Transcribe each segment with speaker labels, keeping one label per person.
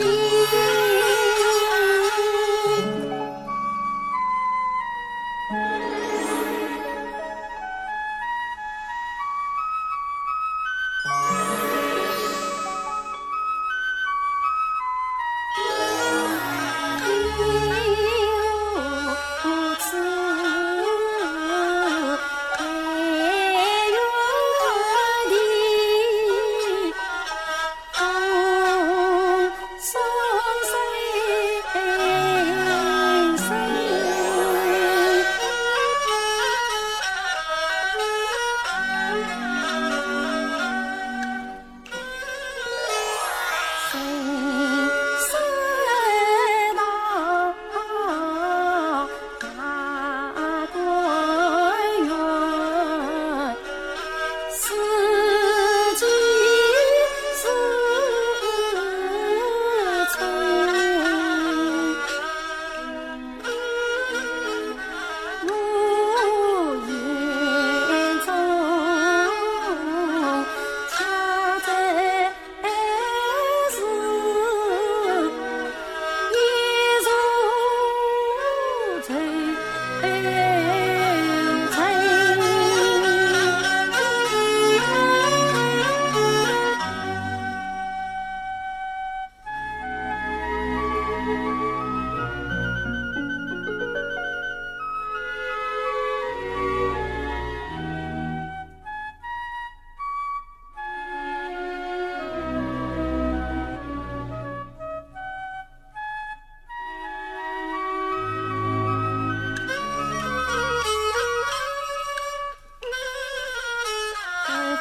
Speaker 1: see.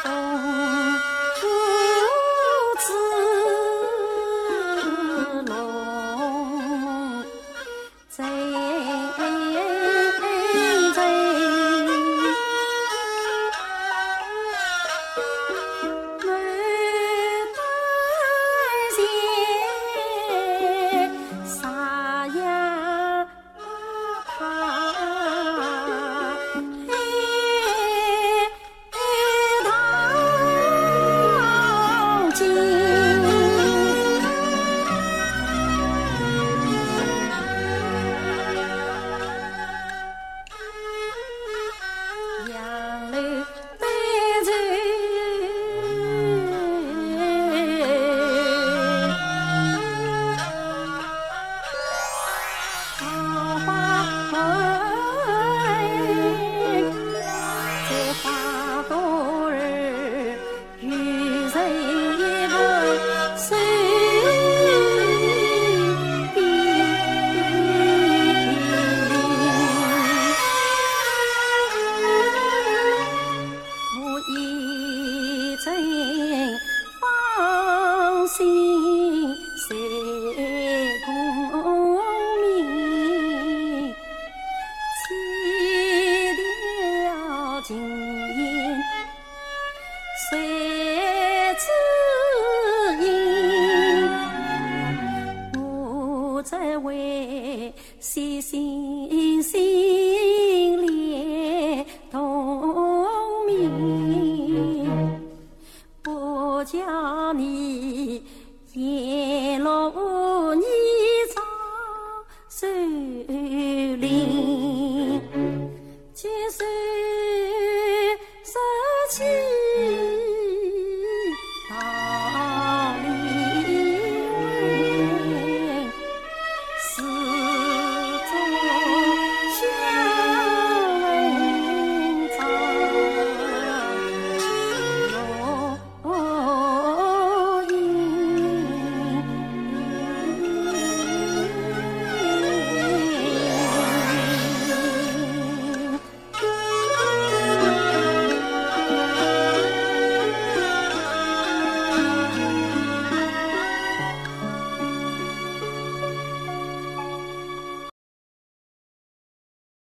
Speaker 1: 凤珠落在在共鸣？谁调琴音？谁知音？我只为谁心？雨林。